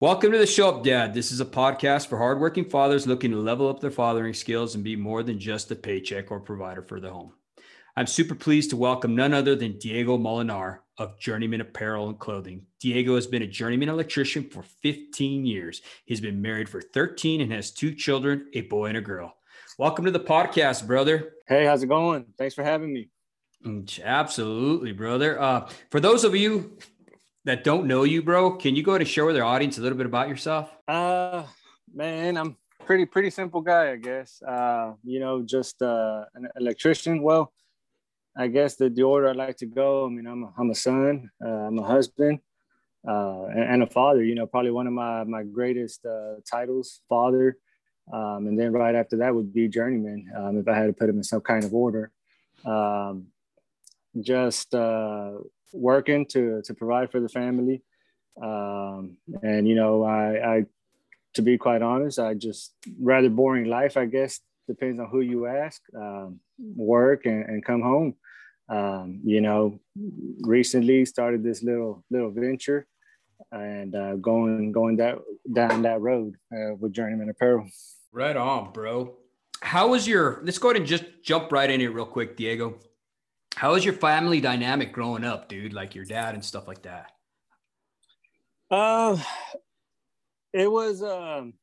Welcome to the Show Up Dad. This is a podcast for hardworking fathers looking to level up their fathering skills and be more than just a paycheck or provider for the home. I'm super pleased to welcome none other than Diego Molinar of Journeyman Apparel and Clothing. Diego has been a journeyman electrician for 15 years. He's been married for 13 and has two children, a boy and a girl. Welcome to the podcast, brother. Hey, how's it going? Thanks for having me. Mm, absolutely, brother. Uh, for those of you that don't know you, bro, can you go ahead and share with our audience a little bit about yourself? Uh, man, I'm pretty pretty simple guy, I guess. Uh, you know, just uh, an electrician. Well, I guess the, the order I like to go. I mean, I'm a, I'm a son, uh, I'm a husband, uh, and, and, a father. You know, probably one of my my greatest uh, titles, father. Um, and then right after that would be journeyman, um, if I had to put them in some kind of order. Um, just uh, working to to provide for the family. Um, and you know, I, I, to be quite honest, I just rather boring life. I guess depends on who you ask. Um, work and, and, come home. Um, you know, recently started this little little venture, and uh, going going that down that road uh, with Journeyman Apparel. Right on, bro. How was your? Let's go ahead and just jump right in here real quick, Diego. How was your family dynamic growing up, dude? Like your dad and stuff like that. Uh, it was um,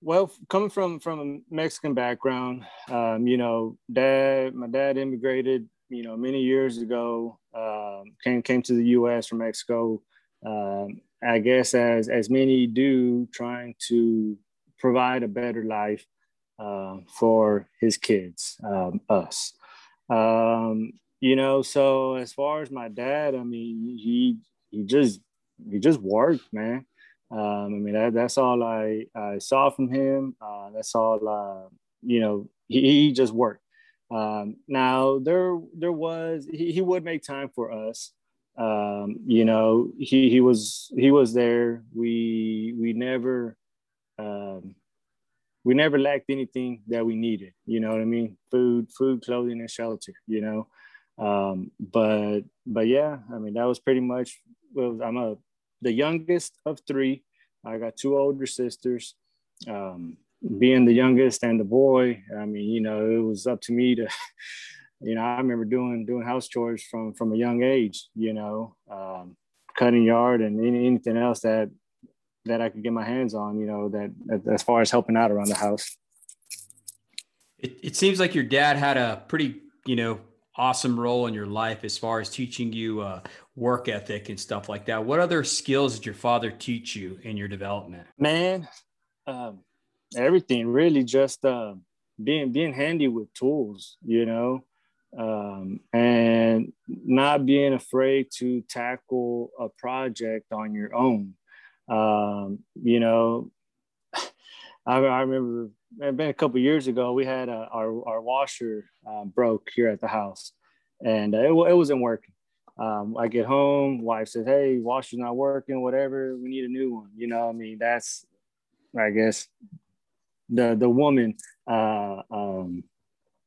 well coming from from a Mexican background. Um, you know, dad, my dad immigrated, you know, many years ago. Um, came came to the U.S. from Mexico. Um, I guess as as many do, trying to provide a better life uh, for his kids, um, us. Um, you know, so as far as my dad, I mean, he he just he just worked, man. Um, I mean, that, that's all I, I saw from him. Uh, that's all, uh, you know, he, he just worked. Um, now there, there was, he, he would make time for us. Um, you know, he, he was, he was there. We, we never, um, we never lacked anything that we needed. You know what I mean? Food, food, clothing, and shelter. You know, um, but but yeah, I mean that was pretty much. Well, I'm a the youngest of three. I got two older sisters. Um, being the youngest and the boy, I mean, you know, it was up to me to, you know, I remember doing doing house chores from from a young age. You know, um, cutting yard and anything else that that I could get my hands on, you know, that, as far as helping out around the house. It, it seems like your dad had a pretty, you know, awesome role in your life as far as teaching you uh, work ethic and stuff like that. What other skills did your father teach you in your development? Man, um, everything really just uh, being being handy with tools, you know, um, and not being afraid to tackle a project on your own. Um, you know, I, I remember it been a couple years ago. We had a, our our washer uh, broke here at the house, and it, it wasn't working. Um, I get home, wife says, "Hey, washer's not working. Whatever, we need a new one." You know, I mean, that's I guess the the woman uh, um,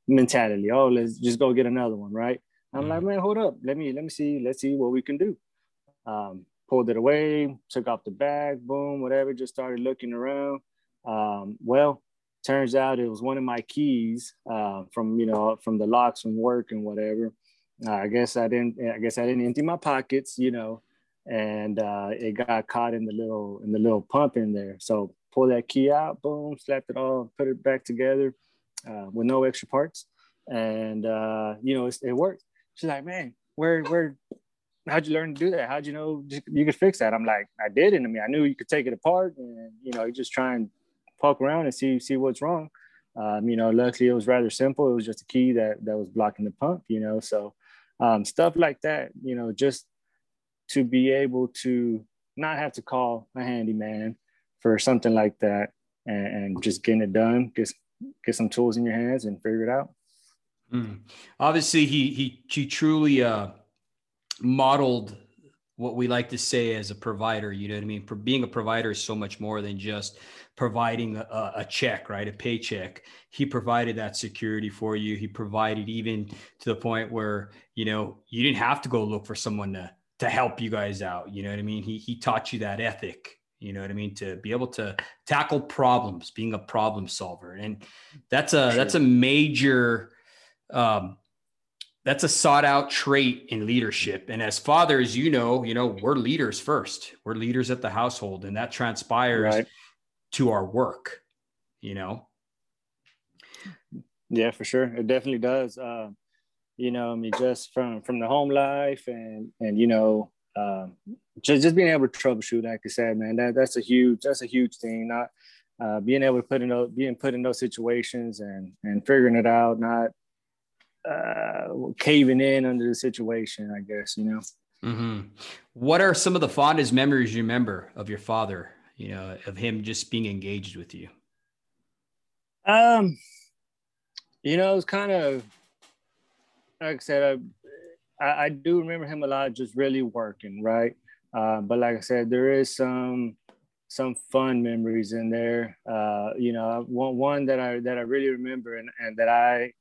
mentality. Oh, let's just go get another one, right? I'm mm like, man, hold up. Let me let me see. Let's see what we can do. Um, pulled it away, took off the bag, boom, whatever, just started looking around. Um, well, turns out it was one of my keys uh, from, you know, from the locks from work and whatever. Uh, I guess I didn't, I guess I didn't empty my pockets, you know, and uh, it got caught in the little, in the little pump in there. So pull that key out, boom, slapped it all, put it back together uh, with no extra parts. And, uh, you know, it, it worked. She's like, man, where, where, how'd you learn to do that? How'd you know you could fix that? I'm like, I did. And I mean, I knew you could take it apart and, you know, you just try and poke around and see, see what's wrong. Um, you know, luckily it was rather simple. It was just a key that, that was blocking the pump, you know? So um, stuff like that, you know, just to be able to not have to call a handyman for something like that and, and just getting it done, get, get some tools in your hands and figure it out. Mm. Obviously he, he, he truly, uh, modeled what we like to say as a provider. You know what I mean? For being a provider is so much more than just providing a, a, check, right? A paycheck. He provided that security for you. He provided even to the point where, you know, you didn't have to go look for someone to, to help you guys out. You know what I mean? He, he taught you that ethic, you know what I mean? To be able to tackle problems, being a problem solver. And that's a, sure. that's a major, um, that's a sought out trait in leadership. And as fathers, you know, you know, we're leaders first. We're leaders at the household, and that transpires right. to our work. You know. Yeah, for sure, it definitely does. Uh, you know, I mean, just from from the home life, and and you know, um, just just being able to troubleshoot, like I said, man, that that's a huge that's a huge thing. Not uh, being able to put in those, being put in those situations and and figuring it out, not uh, caving in under the situation, I guess, you know. Mm-hmm. What are some of the fondest memories you remember of your father, you know, of him just being engaged with you? Um, you know, it's kind of, like I said, I, I do remember him a lot, just really working, right? Uh, but like I said, there is some some fun memories in there. Uh, you know, one one that I that I really remember and, and that I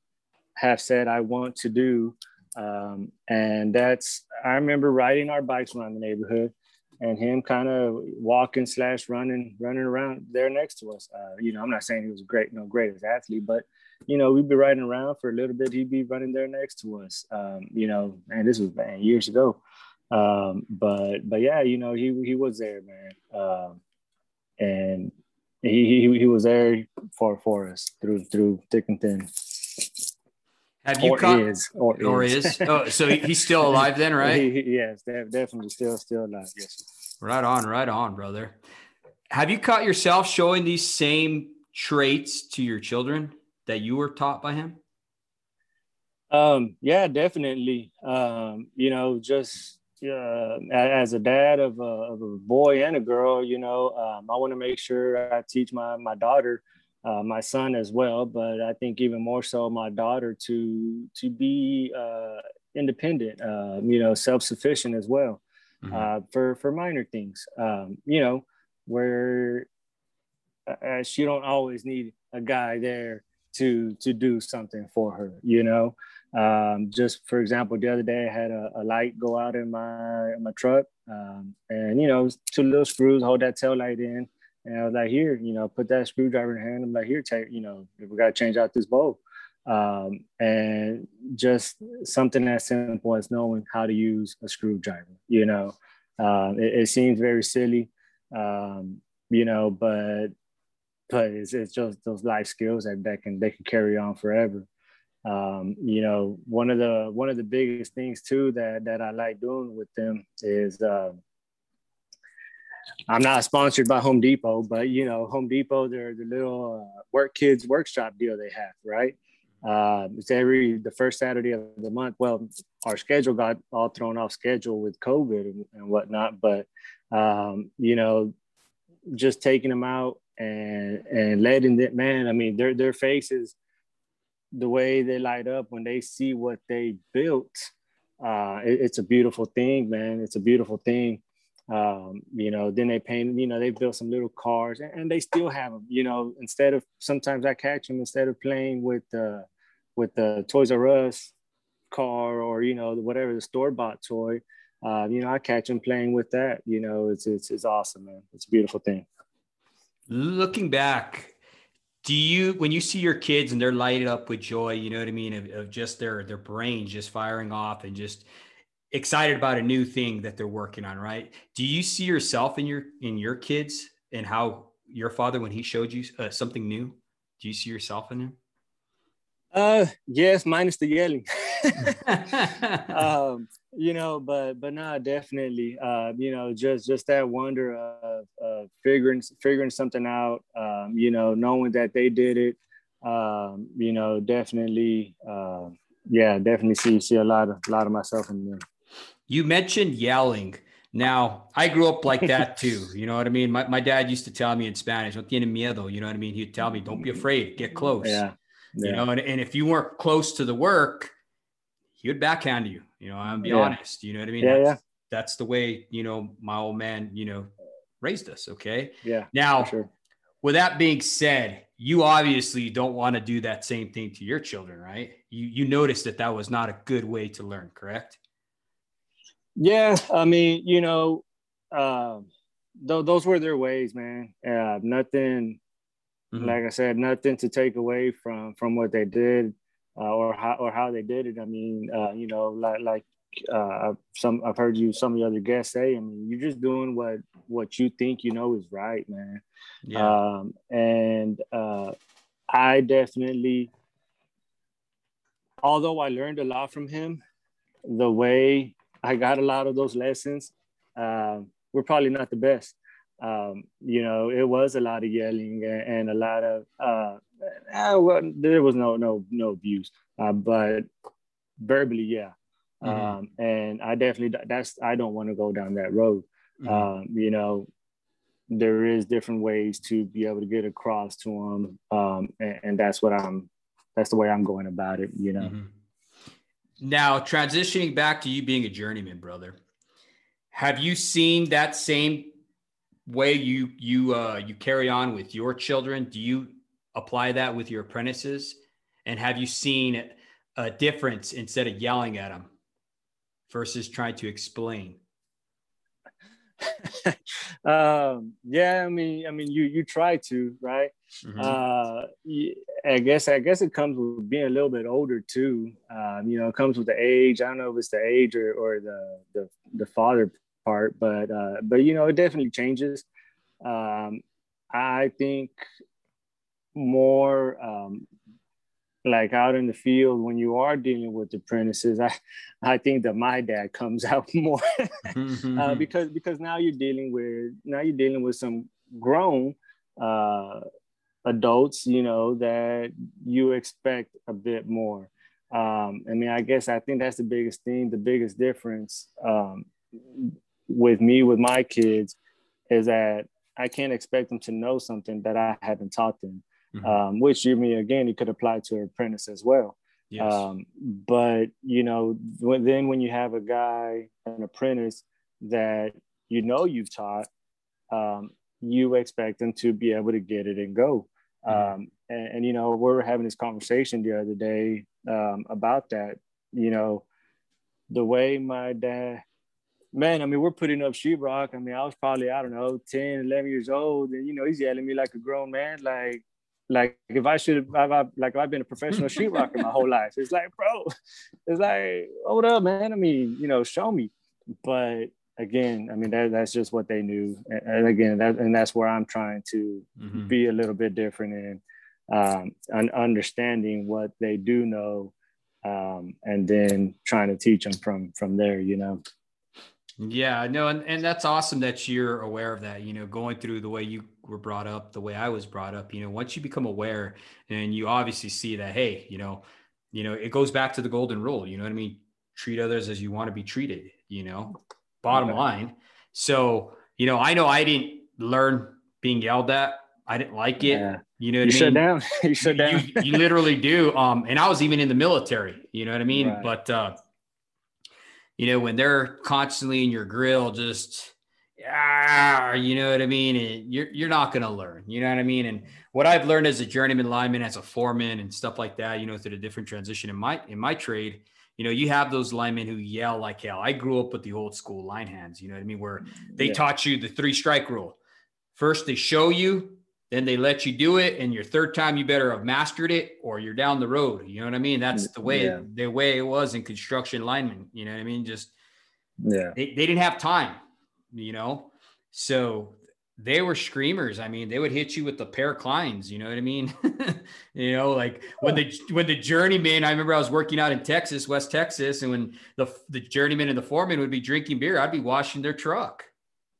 have said I want to do. Um, and that's, I remember riding our bikes around the neighborhood and him kind of walking slash running, running around there next to us. Uh, you know, I'm not saying he was great, no greatest athlete, but you know, we'd be riding around for a little bit. He'd be running there next to us. Um, you know, and this was man, years ago. Um, but but yeah, you know, he he was there, man. Um, and he, he he was there for for us through through thick and thin. Have you or caught, is or, or is. is. Oh, so he's still alive then, right? He, yes, definitely still still alive. Yes. Right on, right on, brother. Have you caught yourself showing these same traits to your children that you were taught by him? Um, yeah, definitely. Um, you know, just uh, as a dad of a, of a boy and a girl, you know, um, I want to make sure I teach my my daughter uh, my son as well, but I think even more so my daughter to to be uh, independent, uh, you know, self sufficient as well mm-hmm. Uh, for for minor things, um, you know, where uh, she don't always need a guy there to to do something for her, you know. Um, just for example, the other day I had a, a light go out in my in my truck, um, and you know, two little screws hold that tail light in and I was like, here, you know, put that screwdriver in hand. I'm like, here, take, you know, we got to change out this bulb. Um, and just something as simple as knowing how to use a screwdriver, you know, um, it, it, seems very silly, um, you know, but, but it's, it's just those life skills that, that can, they can carry on forever. Um, you know, one of the, one of the biggest things too, that, that I like doing with them is, uh, I'm not sponsored by Home Depot, but you know, Home Depot, they're the little uh, work kids workshop deal they have, right? Uh, it's every the first Saturday of the month. Well, our schedule got all thrown off schedule with COVID and, and whatnot, but um, you know, just taking them out and and letting that man. I mean, their their faces, the way they light up when they see what they built. Uh, it, it's a beautiful thing, man. It's a beautiful thing um, you know then they paint you know they built some little cars and, and, they still have them you know instead of sometimes i catch them instead of playing with uh with the toys r us car or you know whatever the store bought toy uh, you know i catch them playing with that you know it's, it's it's awesome man. It's a beautiful thing. Looking back do you when you see your kids and they're lighted up with joy you know what i mean of, of just their their brains just firing off and just excited about a new thing that they're working on, right? Do you see yourself in your in your kids and how your father when he showed you uh, something new? Do you see yourself in him? Uh, yes, minus the yelling. um, you know, but but not definitely. Uh, you know, just just that wonder of, of figuring figuring something out. Um, you know, knowing that they did it. Um, you know, definitely. Uh, yeah, definitely see see a lot of a lot of myself in them. You mentioned yelling. Now, I grew up like that too. You know what I mean? My, my dad used to tell me in Spanish, no tiene miedo. You know what I mean? He'd tell me, don't be mm-hmm. afraid, get close. Yeah. yeah. You know, and, and if you weren't close to the work, he would backhand you. You know, I'm be yeah. honest. You know what I mean? Yeah, yeah. that's the way you know my old man you know raised us. Okay. Yeah. Now, sure. with that being said, you obviously don't want to do that same thing to your children, right? You you noticed that that was not a good way to learn, correct? Yeah, I mean, you know, uh, th- those were their ways, man. Uh, nothing, mm-hmm. like I said, nothing to take away from from what they did uh, or how or how they did it. I mean, uh, you know, like like uh, some I've heard you some of the other guests say. I mean, you're just doing what what you think you know is right, man. Yeah. Um, and uh, I definitely, although I learned a lot from him, the way I got a lot of those lessons uh, were probably not the best. Um, you know, it was a lot of yelling and, and a lot of uh, eh, well, there was no no no abuse, uh, but verbally, yeah. Mm-hmm. Um, and I definitely that's I don't want to go down that road. Mm-hmm. Um, you know, there is different ways to be able to get across to them, um, and, and, that's what I'm. That's the way I'm going about it. You know. Mm-hmm. Now transitioning back to you being a journeyman, brother, have you seen that same way you you uh, you carry on with your children? Do you apply that with your apprentices? And have you seen a difference instead of yelling at them? versus trying to explain? um, yeah, I mean, I mean, you you try to, right? Mm-hmm. Uh, I guess I guess it comes with being a little bit older too. Um, you know, it comes with the age. I don't know if it's the age or, or the, the the father part, but uh, but you know, it definitely changes. Um, I think more um, like out in the field when you are dealing with apprentices i i think that my dad comes out more mm-hmm. uh, because because now you're dealing with now you're dealing with some grown uh, adults you know that you expect a bit more um, i mean i guess i think that's the biggest thing the biggest difference um, with me with my kids is that i can't expect them to know something that i haven't taught them mm-hmm. um, which you mean again it could apply to an apprentice as well. Yes. Um, but you know, when, then when you have a guy, an apprentice that you know you've taught, um, you expect them to be able to get it and go. Mm-hmm. Um, and, and, you know, we were having this conversation the other day um, about that. You know, the way my dad, man, I mean, we're putting up sheetrock. I mean, I was probably, I don't know, 10, 11 years old. And, you know, he's yelling at me like a grown man, like, like if I should have I, like I've been a professional sheetrocker my whole life. It's like, bro, it's like, hold up, man. I mean, you know, show me. But again, I mean that that's just what they knew. And, again, that and that's where I'm trying to mm-hmm. be a little bit different in um and understanding what they do know um and then trying to teach them from from there, you know. Yeah, no, and, and that's awesome that you're aware of that, you know, going through the way you were brought up, the way I was brought up, you know, once you become aware and you obviously see that, hey, you know, you know, it goes back to the golden rule, you know what I mean? Treat others as you want to be treated, you know, bottom okay. line. So, you know, I know I didn't learn being yelled at. I didn't like it. Yeah. You know, you shut down. you shut down. you, you, literally do. Um, and I was even in the military. You know what I mean? Right. But uh, you know, when they're constantly in your grill, just ah, you know what I mean? And you're you're not gonna learn, you know what I mean? And what I've learned as a journeyman lineman, as a foreman and stuff like that, you know, through the different transition in my in my trade, you know, you have those linemen who yell like hell. I grew up with the old school line hands, you know what I mean? Where they yeah. taught you the three strike rule. First, they show you, then they let you do it and your third time you better have mastered it or you're down the road you know what i mean that's the way yeah. the way it was in construction linemen you know what i mean just yeah they, they didn't have time you know so they were screamers i mean they would hit you with the pair of kleins you know what i mean you know like when the when the journeyman i remember i was working out in texas west texas and when the the journeyman and the foreman would be drinking beer i'd be washing their truck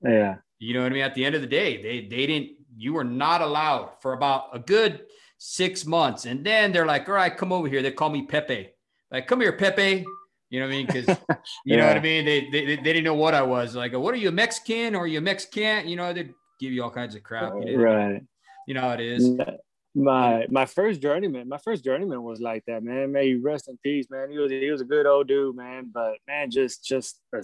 yeah you know what i mean at the end of the day they they didn't you were not allowed for about a good six months. And then they're like, all right, come over here. They call me Pepe. Like, come here, Pepe. You know what I mean? Because you yeah. know what I mean? They, they, they didn't know what I was. Like, what are you, a Mexican or you Mexican? You know, they give you all kinds of crap. You know? Right. You know how it is. My my first journeyman, my first journeyman was like that, man. May you rest in peace, man. He was he was a good old dude, man. But man, just just a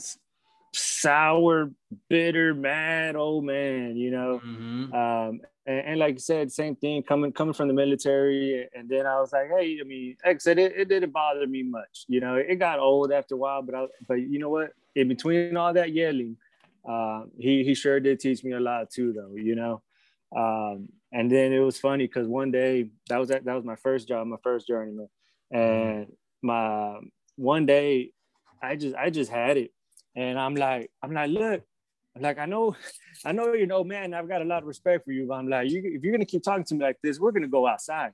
sour, bitter, mad old man, you know. Mm-hmm. Um, and, and, like I said, same thing coming coming from the military. And then I was like, hey, I mean, like I said, it, it didn't bother me much. You know, it got old after a while, but I, but you know what? In between all that yelling, uh, he he sure did teach me a lot too, though. You know. Um, and then it was funny because one day that was that, that was my first job, my first journeyman, and my one day I just I just had it, and I'm like I'm like look, I'm like I know I know you know man I've got a lot of respect for you, but I'm like you, if you're gonna keep talking to me like this, we're gonna go outside.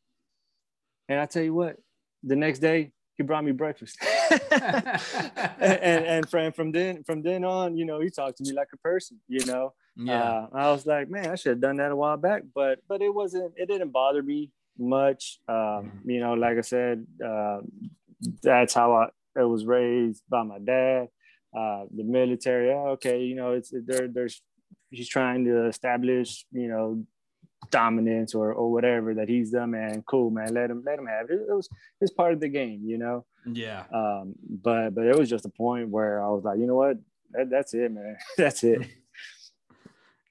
And I tell you what, the next day he brought me breakfast, and, and from from then from then on, you know, he talked to me like a person, you know. Yeah. Uh, I was like, man, I should have done that a while back, but but it wasn't. It didn't bother me much. Um, mm-hmm. you know, like I said, uh, that's how I, I was raised by my dad. Uh, the military. Oh, okay, you know, it's there. There's he's trying to establish, you know, dominance or or whatever that he's done. Man, cool, man. Let him let him have it. It was it's part of the game, you know. Yeah. Um, but but it was just a point where I was like, you know what, that, that's it, man. that's it.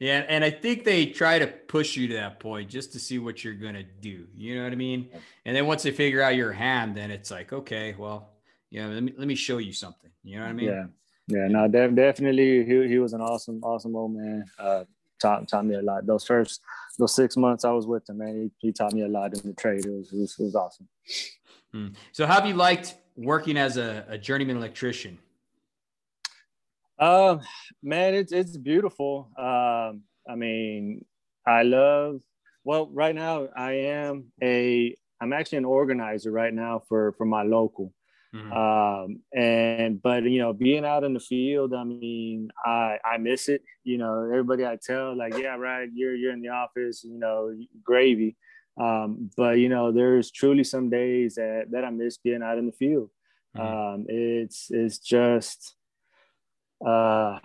Yeah, and I think they try to push you to that point just to see what you're gonna do. You know what I mean? And then once they figure out your hand, then it's like, okay, well, you know, let me let me show you something. You know what I mean? Yeah, yeah. No, def- definitely, he he was an awesome, awesome old man. Uh, taught taught me a lot. Those first those six months I was with him, man, he, he taught me a lot in the trade. It was it was, it was awesome. Hmm. So, have you liked working as a, a journeyman electrician? Um, man, it's it's beautiful. Um, I mean, I love. Well, right now I am a. I'm actually an organizer right now for for my local. Mm-hmm. Um, and but you know, being out in the field, I mean, I I miss it. You know, everybody I tell like, yeah, right, you're you're in the office, you know, gravy. Um, but you know, there's truly some days that that I miss being out in the field. Mm-hmm. Um, it's it's just uh,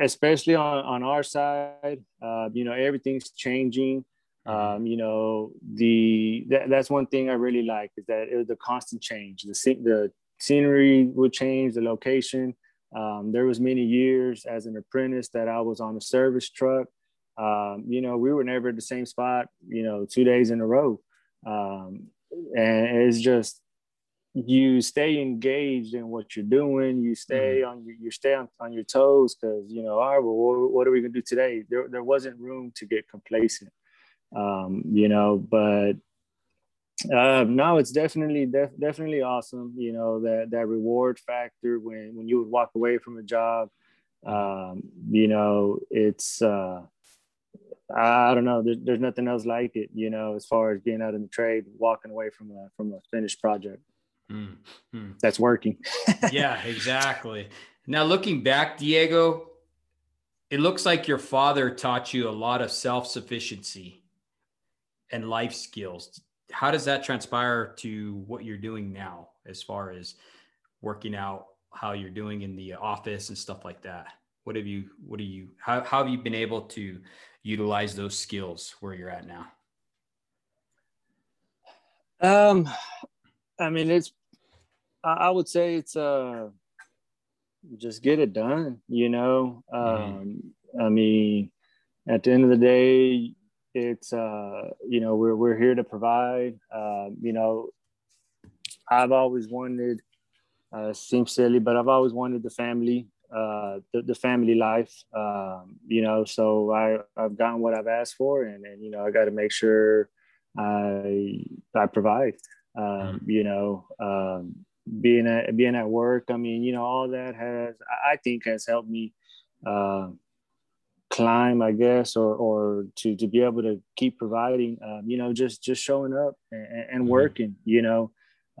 especially on, on our side, uh, you know, everything's changing. Mm-hmm. Um, you know, the that, that's one thing I really like is that it was the constant change. The the scenery would change, the location. Um, there was many years as an apprentice that I was on a service truck. Um, you know, we were never at the same spot. You know, two days in a row, um, and it's just you stay engaged in what you're doing. You stay mm-hmm. on your, you stay on, on your toes because you know, all right, well, what, what, are we gonna do today? There, there wasn't room to get complacent, um, you know. But uh, no, it's definitely def- definitely awesome. You know that that reward factor when when you would walk away from a job. Um, you know, it's uh, I don't know. There's, there's nothing else like it. You know, as far as being out in the trade, walking away from a from a finished project. Mm-hmm. That's working. yeah, exactly. Now, looking back, Diego, it looks like your father taught you a lot of self sufficiency and life skills. How does that transpire to what you're doing now, as far as working out how you're doing in the office and stuff like that? What have you, what do you, how, how have you been able to utilize those skills where you're at now? Um, I mean, it's I would say it's uh just get it done, you know. Mm-hmm. Um, I mean, at the end of the day, it's uh, you know, we're we're here to provide. Uh, you know, I've always wanted uh seems silly, but I've always wanted the family, uh the, the family life. Um, you know, so I, I've gotten what I've asked for and, and you know, I gotta make sure I I provide. Um, mm-hmm. you know, um, being at being at work. I mean, you know, all that has I think has helped me uh, climb, I guess, or or to to be able to keep providing. Um, you know, just just showing up and, and mm-hmm. working. You know,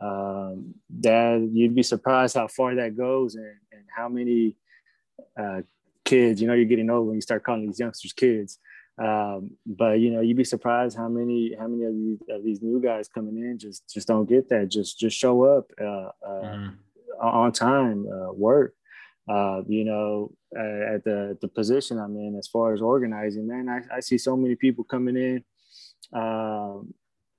um, that you'd be surprised how far that goes and, and how many uh, kids. You know, you're getting old when you start calling these youngsters kids. Um, but you know, you'd be surprised how many how many of these, of these new guys coming in just just don't get that. Just just show up uh, uh, mm-hmm. on time, uh, work. Uh, you know, at the the position I'm in as far as organizing, man, I, I see so many people coming in, um,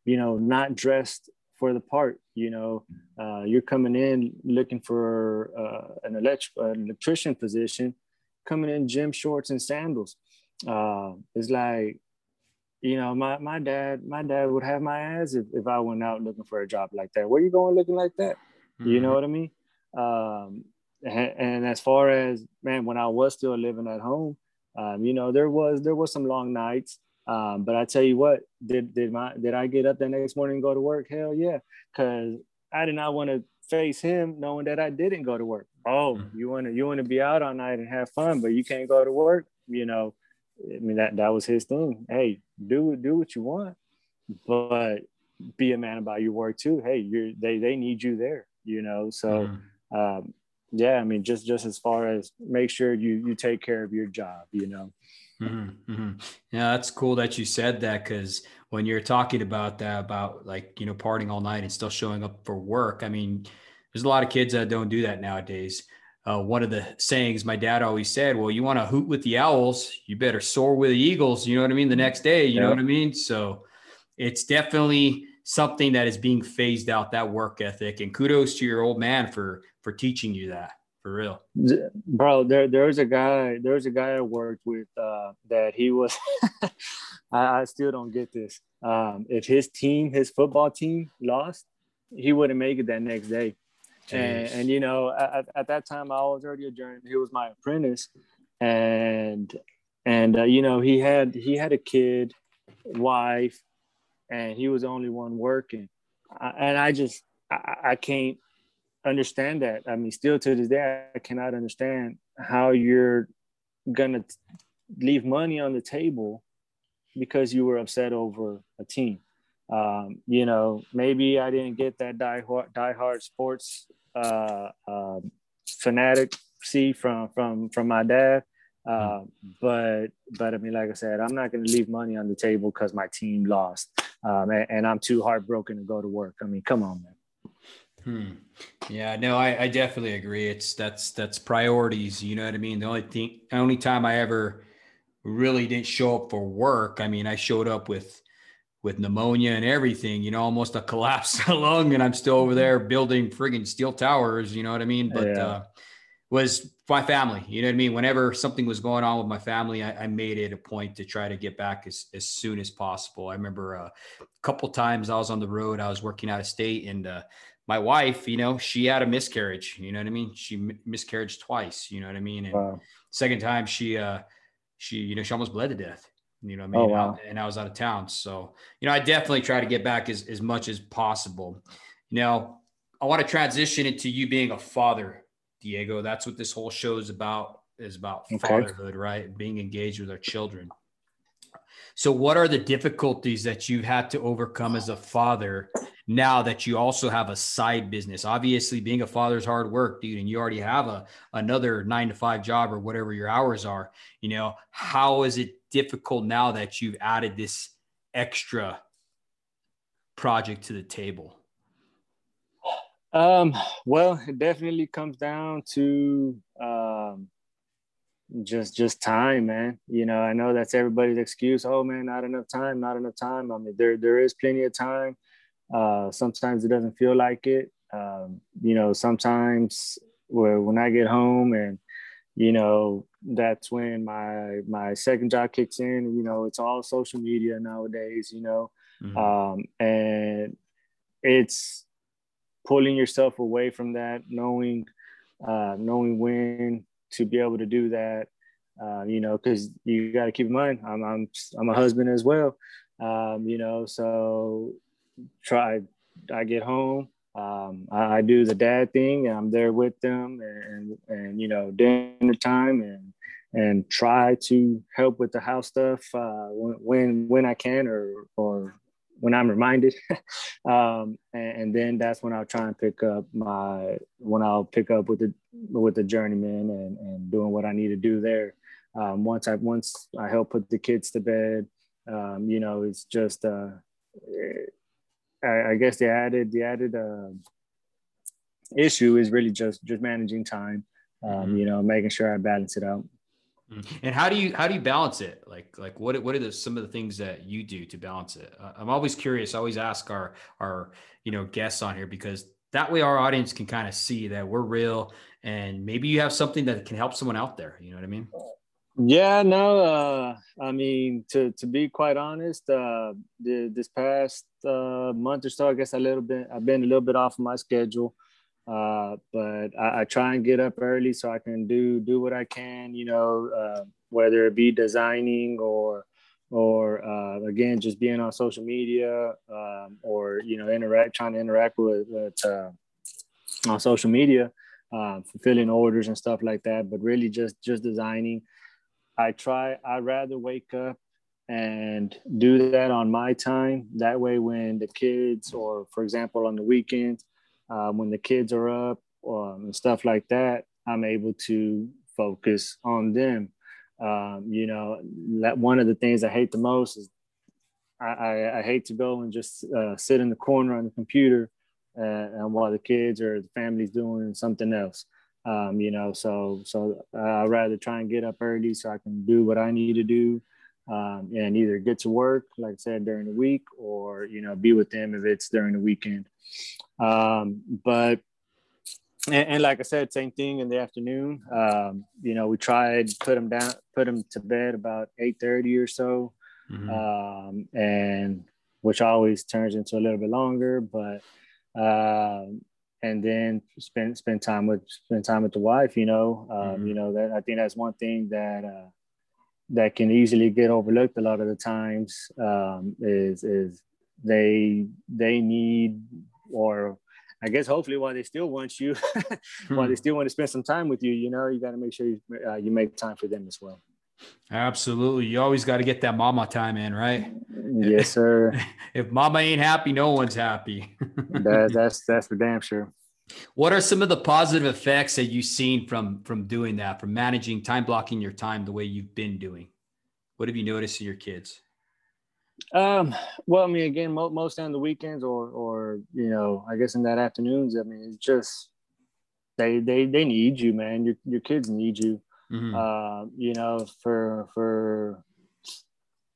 you know, not dressed for the part. You know, uh, you're coming in looking for uh, an, elect- an electrician position coming in gym shorts and sandals. Uh, it's like, you know, my, my dad, my dad would have my ass if, if I went out looking for a job like that. Where you going looking like that? Mm-hmm. You know what I mean? Um, and, as far as man, when I was still living at home, um, you know, there was there was some long nights. Um, but I tell you what, did did my did I get up the next morning and go to work? Hell yeah, because I did not want to face him knowing that I didn't go to work. Oh, mm-hmm. you want to you want to be out all night and have fun, but you can't go to work. You know, I mean that that was his thing. Hey, do do what you want, but be a man about your work too. Hey, you they they need you there. You know, so mm-hmm. um, yeah. I mean, just just as far as make sure you you take care of your job. You know. Mm-hmm, mm-hmm. Yeah, that's cool that you said that because when you're talking about that, about like, you know, partying all night and still showing up for work, I mean, there's a lot of kids that don't do that nowadays. Uh, one of the sayings my dad always said, well, you want to hoot with the owls, you better soar with the eagles. You know what I mean? The next day, you yeah. know what I mean? So it's definitely something that is being phased out that work ethic and kudos to your old man for, for teaching you that for real. Bro there there was a guy there was a guy i worked with uh, that he was I, I, still don't get this. Um, if his team his football team lost he wouldn't make it that next day. And, and, you know at, at, that time i was already a journeyman he was my apprentice. And and uh, you know he had he had a kid wife and he was the only one working I, and i just I, I can't understand that. I mean, still to this day, I cannot understand how you're gonna leave money on the table because you were upset over a team. Um, you know, maybe I didn't get that die hard, die hard sports uh, uh, fanatic see from from from my dad. Uh, but but I mean, like I said, I'm not going to leave money on the table because my team lost, um, and, and, I'm too heartbroken to go to work. I mean, come on, man. Hmm. Yeah, no, I, I definitely agree. It's that's that's priorities. You know what I mean? The only thing, only time I ever really didn't show up for work. I mean, I showed up with with pneumonia and everything. You know, almost a collapsed lung, and I'm still over there building friggin' steel towers. You know what I mean? But yeah. uh, was my family. You know what I mean? Whenever something was going on with my family, I, I, made it a point to try to get back as, as soon as possible. I remember uh, a couple times I was on the road, I was working out of state, and uh, my wife, you know, she had a miscarriage. You know what I mean? She miscarried twice. You know what I mean? And wow. second time, she, uh, she, you know, she almost bled to death. You know what I mean? Oh, wow. and I was out of town, so you know, I definitely try to get back as as much as possible. Now, I want to transition into you being a father, Diego. That's what this whole show is about. Is about okay. fatherhood, right? Being engaged with our children. So, what are the difficulties that you've had to overcome as a father now that you also have a side business? Obviously, being a father is hard work, dude, and you already have a another nine to five job or whatever your hours are. You know, how is it difficult now that you've added this extra project to the table? Um, well, it definitely comes down to um, just just time man. You know i know that's everybody's excuse. Oh man not enough time not enough time. I mean there there is plenty of time. Uh sometimes it doesn't feel like it. Um you know sometimes where when i get home and you know that's when my my second job kicks in. You know it's all social media nowadays you know. Mm-hmm. um and it's pulling yourself away from that knowing uh knowing when to be able to do that. Uh, you know, because you got to keep in mind, I'm, I'm I'm a husband as well. Um, you know, so try. I get home, um, I, I, do the dad thing, and I'm there with them, and and you know, dinner time, and and try to help with the house stuff uh, when when I can, or or when I'm reminded. um, and, and, then that's when I'll try and pick up my when I'll pick up with the with the journeyman and, and doing what I need to do there. Um, once I once I help put the kids to bed, um, you know, it's just uh, I, I, guess the added the added uh, issue is really just just managing time. Um, mm-hmm. You know, making sure I balance it out. Mm-hmm. And how do you how do you balance it? Like like what what are the, some of the things that you do to balance it? I'm always curious. I always ask our our you know guests on here because that way our audience can kind of see that we're real and maybe you have something that can help someone out there you know what i mean yeah no uh i mean to to be quite honest uh the, this past uh month or so i guess a little bit i've been a little bit off of my schedule uh but I, I try and get up early so i can do do what i can you know uh, whether it be designing or or uh, again just being on social media um, or you know interact trying to interact with, with uh, on social media um, fulfilling orders and stuff like that but really just just designing. I try i rather wake up and do that on my time. That way when the kids or for example on the weekends uh, when the kids are up um, and stuff like that i'm able to focus on them um, you know, that one of the things I hate the most is I, I, I hate to go and just uh, sit in the corner on the computer uh, and while the kids or the family's doing something else. Um, you know, so so I'd rather try and get up early so I can do what I need to do, um, and either get to work, like I said, during the week, or you know, be with them if it's during the weekend. Um, but and, and, like I said, same thing in the afternoon. Um, you know, we tried put them down, put them to bed about eight thirty or so, mm-hmm. um, and which always turns into a little bit longer. But um, and then spend spend time with spend time with the wife. You know, um, mm-hmm. you know that I think that's one thing that uh, that can easily get overlooked a lot of the times um, is is they they need or I guess hopefully while they still want you, while they hmm. still want to spend some time with you, you know, you got to make sure you, uh, you make time for them as well. Absolutely. You always got to get that mama time in, right? Yes, sir. if mama ain't happy, no one's happy. that, that's, that's for damn sure. What are some of the positive effects that you've seen from, from doing that, from managing time blocking your time the way you've been doing? What have you noticed in your kids? Um, well, I mean, again, mo- most on the weekends or, or, you know, I guess in that afternoons, I mean, it's just, they, they, they need you, man. Your, your kids need you. Mm-hmm. Uh, you know, for, for,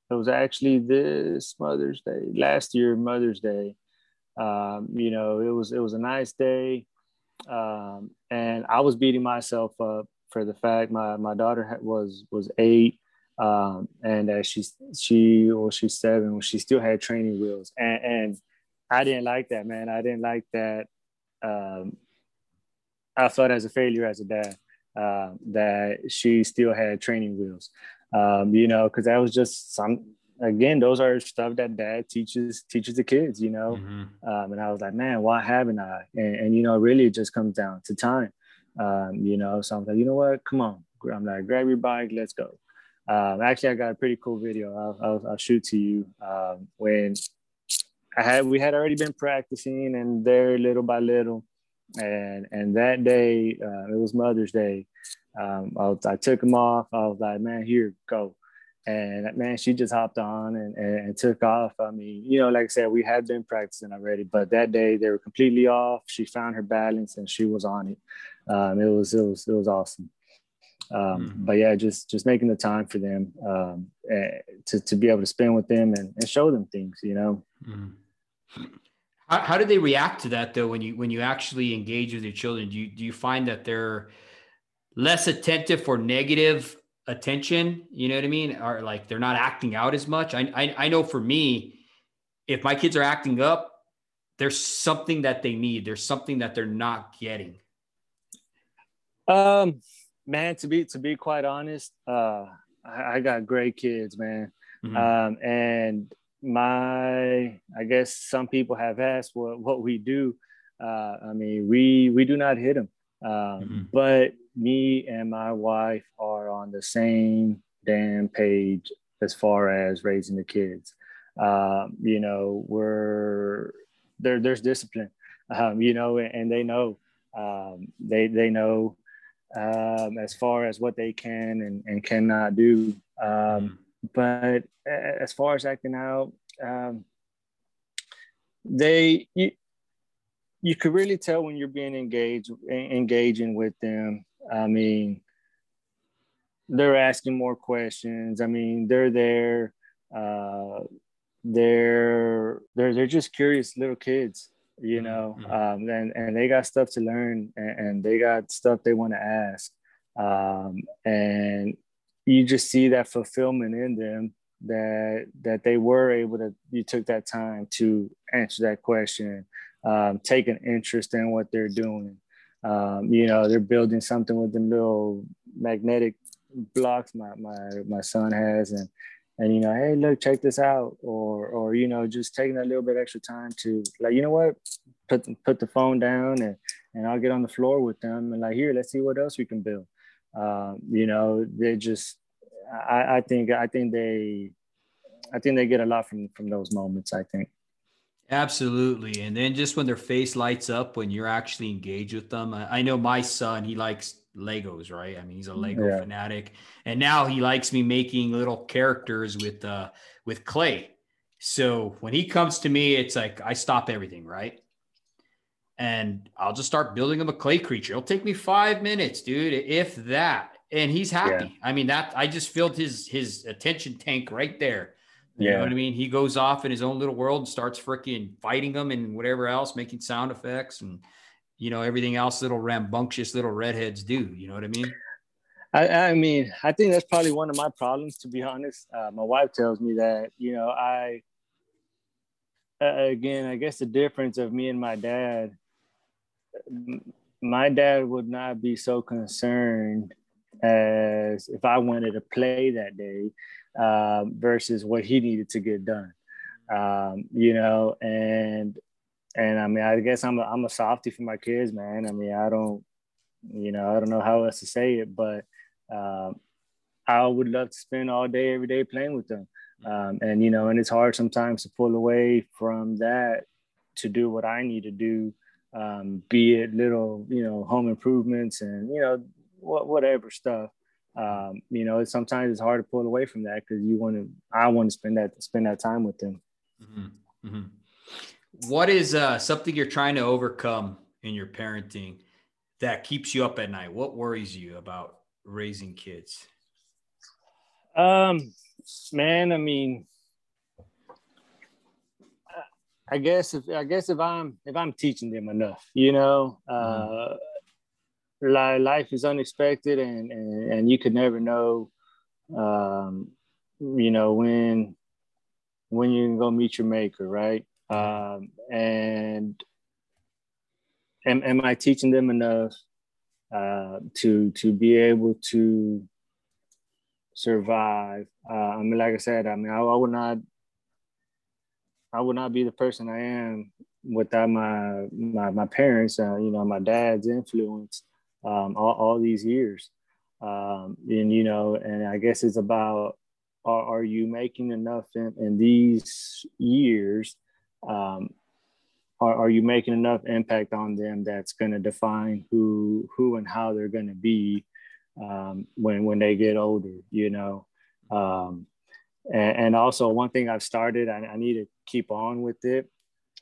it was actually this Mother's Day, last year, Mother's Day. Um, you know, it was, it was a nice day. Um, and I was beating myself up for the fact my, my daughter was, was eight um, and uh, she's she or she's seven, she still had training wheels, and, and I didn't like that, man. I didn't like that. Um, I felt as a failure as a dad uh, that she still had training wheels, um, you know, because that was just some. Again, those are stuff that dad teaches teaches the kids, you know. Mm-hmm. Um, and I was like, man, why haven't I? And, and, you know, really, it just comes down to time, um, you know. So I'm like, you know what? Come on, I'm like, grab your bike, let's go. Um, actually, I got a pretty cool video. I'll, I'll, I'll shoot to you um, when I had we had already been practicing, and there little by little, and and that day uh, it was Mother's Day. Um, I, I, took him off. I was like, "Man, here, go!" And man, she just hopped on and, and, took off. I mean, you know, like I said, we had been practicing already, but that day they were completely off. She found her balance and she was on it. Um, it was it was it was awesome. Um, mm-hmm. But yeah, just just making the time for them um, eh, to to be able to spend with them and, and show them things, you know. Mm-hmm. How, how do they react to that though when you when you actually engage with your children? Do you do you find that they're less attentive or negative attention? You know what I mean? Or like they're not acting out as much? I I, I know for me, if my kids are acting up, there's something that they need. There's something that they're not getting. Um man, to be to be quite honest, uh, I, I got great kids, man. Mm-hmm. Um, and my, I guess some people have asked what what we do. Uh, I mean, we we do not hit them, um, mm-hmm. but me and my wife are on the same damn page as far as raising the kids. Um, you know, we're there. There's discipline, um, you know, and they know. Um, they they know um, as far as what they can and, and cannot do. Um, but as far as acting out, um, they you, you could really tell when you're being engaged engaging with them. I mean, they're asking more questions. I mean, they're there. Uh, they're they're they're just curious little kids. you mm-hmm. know, mm-hmm. um, and, and they got stuff to learn and, and they got stuff they want to ask. Um, and you just see that fulfillment in them that that they were able to you took that time to answer that question um, take an interest in what they're doing um, you know they're building something with them little magnetic blocks my, my my son has and and you know hey look check this out or or you know just taking a little bit extra time to like you know what put put the phone down and and I'll get on the floor with them and like here let's see what else we can build um, you know they just I, I think I think they I think they get a lot from from those moments. I think. Absolutely. And then just when their face lights up when you're actually engaged with them. I, I know my son, he likes Legos, right? I mean, he's a Lego yeah. fanatic. And now he likes me making little characters with uh with clay. So when he comes to me, it's like I stop everything, right? And I'll just start building him a clay creature. It'll take me five minutes, dude, if that and he's happy. Yeah. I mean, that I just filled his his attention tank right there. You yeah. know what I mean? He goes off in his own little world and starts freaking fighting them and whatever else, making sound effects and you know everything else little rambunctious little redheads do. You know what I mean? I, I mean, I think that's probably one of my problems, to be honest. Uh, my wife tells me that you know I uh, again, I guess the difference of me and my dad. My dad would not be so concerned as if I wanted to play that day um, versus what he needed to get done. Um, you know, and and I mean, I guess I'm a, I'm a softy for my kids, man. I mean, I don't, you know, I don't know how else to say it, but um, I would love to spend all day, every day playing with them. Um, and you know, and it's hard sometimes to pull away from that to do what I need to do, um, be it little, you know, home improvements and you know whatever stuff. Um, you know, sometimes it's hard to pull away from that because you want to. I want to spend that spend that time with them. Mm-hmm. Mm-hmm. What is uh, something you're trying to overcome in your parenting that keeps you up at night? What worries you about raising kids? Um, man, I mean, I guess if I guess if I'm if I'm teaching them enough, you know, mm-hmm. Life is unexpected and, and, and you could never know, um, you know, when, when you go meet your maker, right? Um, and am, am I teaching them enough uh, to to be able to survive? Uh, I mean, like I said, I mean, I, I, would not, I would not be the person I am without my my, my parents. Uh, you know, my dad's influence um, all, all, these years. Um, and, you know, and I guess it's about are, are you making enough in, in these years? Um, are, are you making enough impact on them that's going to define who, who and how they're going to be um, when, when they get older, you know? Um, and, and, also one thing I've started, I, I need to keep on with it.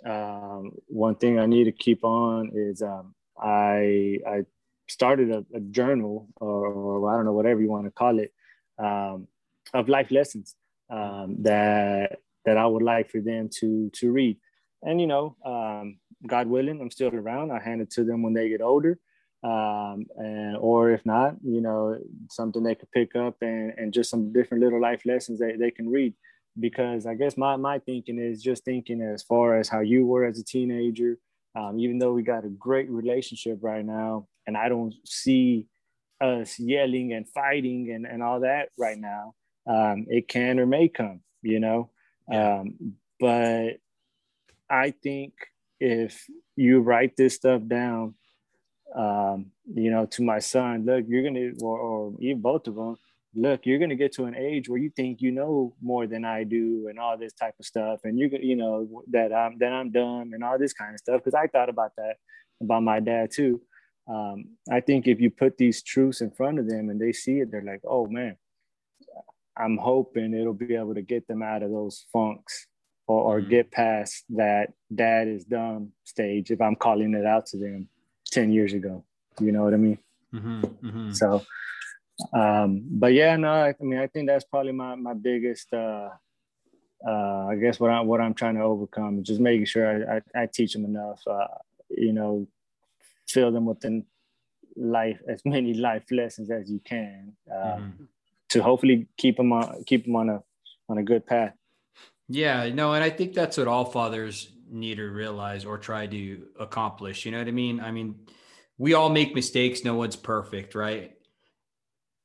Um, one thing I need to keep on is um, I I started a, a journal or, or, I don't know, whatever you want to call it, um, of life lessons um, that that I would like for them to to read. And you know, um, God willing, I'm still around. I hand it to them when they get older, um, and or if not, you know, something they could pick up and and just some different little life lessons that they can read. Because I guess my my thinking is just thinking as far as how you were as a teenager. Um, even though we got a great relationship right now, and I don't see us yelling and fighting and, and all that right now. Um, it can or may come, you know. Yeah. Um, but I think if you write this stuff down, um, you know, to my son, look, you're gonna, or, or even both of them, look, you're gonna get to an age where you think you know more than I do, and all this type of stuff, and you're gonna, you know, that I'm that I'm dumb and all this kind of stuff. Because I thought about that about my dad too um, I think if you put these truths in front of them and they see it, they're like, oh man, I'm hoping it'll be able to get them out of those funks or, or mm-hmm. get past that dad is dumb stage if I'm calling it out to them 10 years ago. You know what I mean? Mm-hmm, mm-hmm. So, um, but yeah, no, I, I, mean, I think that's probably my, my biggest, uh, uh, I guess what I'm what I'm trying to overcome is just making sure I, I, I teach them enough. Uh, you know, fill them with the life as many life lessons as you can uh, mm-hmm. to hopefully keep them on keep them on a on a good path. Yeah, no, and I think that's what all fathers need to realize or try to accomplish. You know what I mean? I mean, we all make mistakes. No one's perfect, right?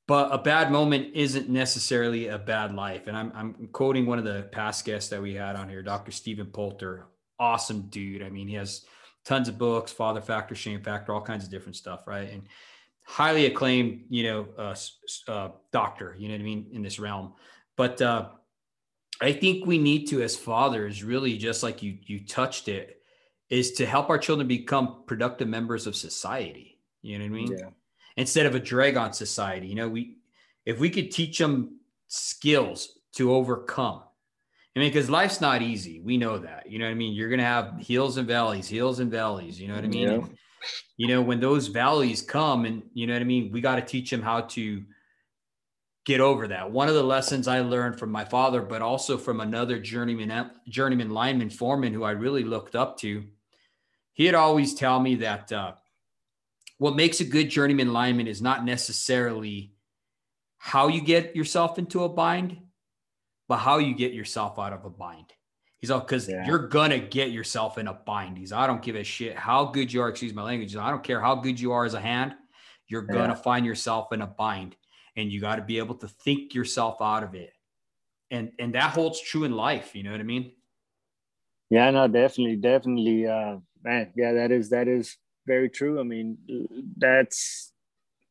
But a bad moment isn't necessarily a bad life. And I'm, I'm quoting one of the past guests that we had on here, Dr. Stephan Poulter. Awesome dude. I mean, he has tons of books, Father Factor, Shame Factor, all kinds of different stuff, right? And highly acclaimed, you know, uh, uh, doctor, you know what I mean, in this realm. But uh, I think we need to, as fathers, really just like you you touched it, is to help our children become productive members of society. You know what I mean? Yeah. Instead of a drag on society. You know, we if we could teach them skills to overcome. I mean, because life's not easy. We know that. You know what I mean? You're gonna have hills and valleys, hills and valleys. You know what I mean? Yeah. And, you know, when those valleys come, and you know what I mean, we got to teach them how to get over that. One of the lessons I learned from my father, but also from another journeyman journeyman lineman foreman who I really looked up to, he had always tell me that uh, what makes a good journeyman lineman is not necessarily how you get yourself into a bind, but how you get yourself out of a bind. He's all because yeah. you're gonna get yourself in a bind. He's I don't give a shit how good you are. Excuse my language. I don't care how good you are as a hand. You're gonna yeah. find yourself in a bind and you got to be able to think yourself out of it and and that holds true in life you know what i mean yeah no definitely definitely uh man yeah that is that is very true i mean that's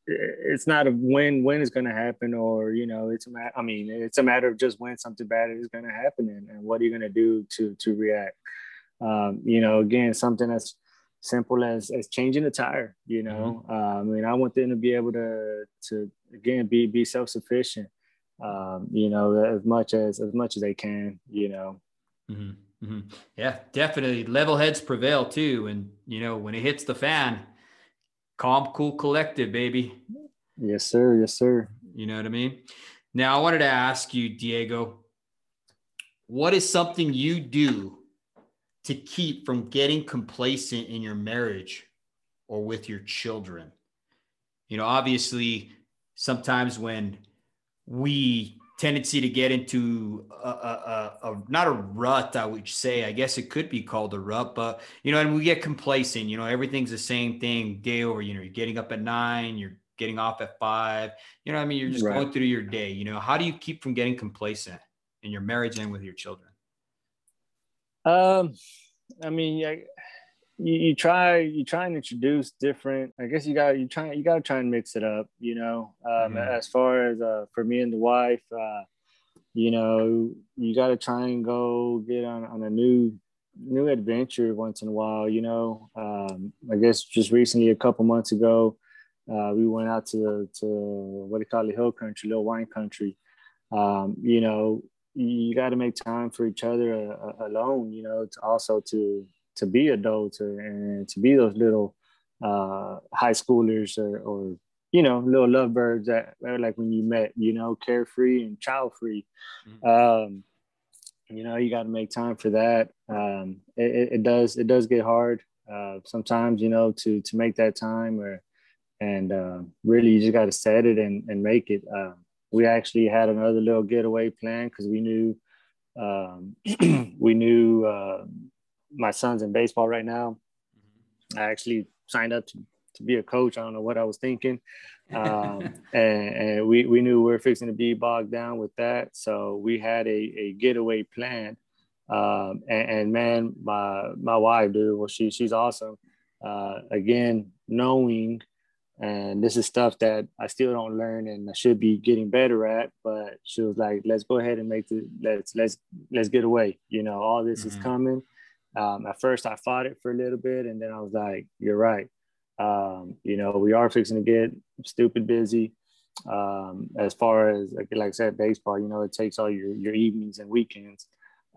it's not a when when is going to happen or you know it's a matter i mean it's a matter of just when something bad is going to happen and, and what are you going to do to to react um, you know again something that's simple as as changing a tire you know mm-hmm. uh, i mean i want them to be able to to again be be self-sufficient um, you know as much as as much as they can you know mm-hmm. Mm-hmm. yeah definitely level heads prevail too and you know when it hits the fan calm cool collected baby. Yes sir. Yes sir. You know what i mean? Now i wanted to ask you diego what is something you do to keep from getting complacent in your marriage or with your children? You know obviously sometimes when we tendency to get into a, a, a, a, not a rut i would say. I guess it could be called a rut but you know and we get complacent you know everything's the same thing day over. You know you're getting up at nine you're getting off at five. You know i mean? You're just right. going through your day you know. How do you keep from getting complacent in your marriage and with your children? Um i mean I, you, you try you try and introduce different i guess you got you try you got to try and mix it up you know um, mm-hmm. as far as uh, for me and the wife uh, you know you got to try and go get on, on a new new adventure once in a while you know um, i guess just recently a couple months ago uh, we went out to to what they call it hill country little wine country um, you know you got to make time for each other uh, alone you know to also to to be adults or, and to be those little uh, high schoolers or, or you know little lovebirds that like when you met you know carefree and child free mm-hmm. um, you know you got to make time for that. Um, it, it, does it does get hard uh, sometimes you know to to make that time or and uh, really you just got to set it and, and make it. Uh, we actually had another little getaway plan because we knew um, we knew um, my son's in baseball right now. Mm-hmm. I actually signed up to, to be a coach. I don't know what I was thinking. Um, and, and, we, we knew we were fixing to be bogged down with that. So we had a, a getaway plan. Um, and, and, man, my, my wife, dude, well, she, she's awesome. Uh, again, knowing, and this is stuff that I still don't learn and I should be getting better at, but she was like, let's go ahead and make the, let's, let's, let's get away. You know, all this mm-hmm. is coming um, at first, I fought it for a little bit, and then I was like, "You're right. Um, you know, we are fixing to get stupid busy. Um, as far as like, like, I said, baseball, you know, it takes all your your evenings and weekends.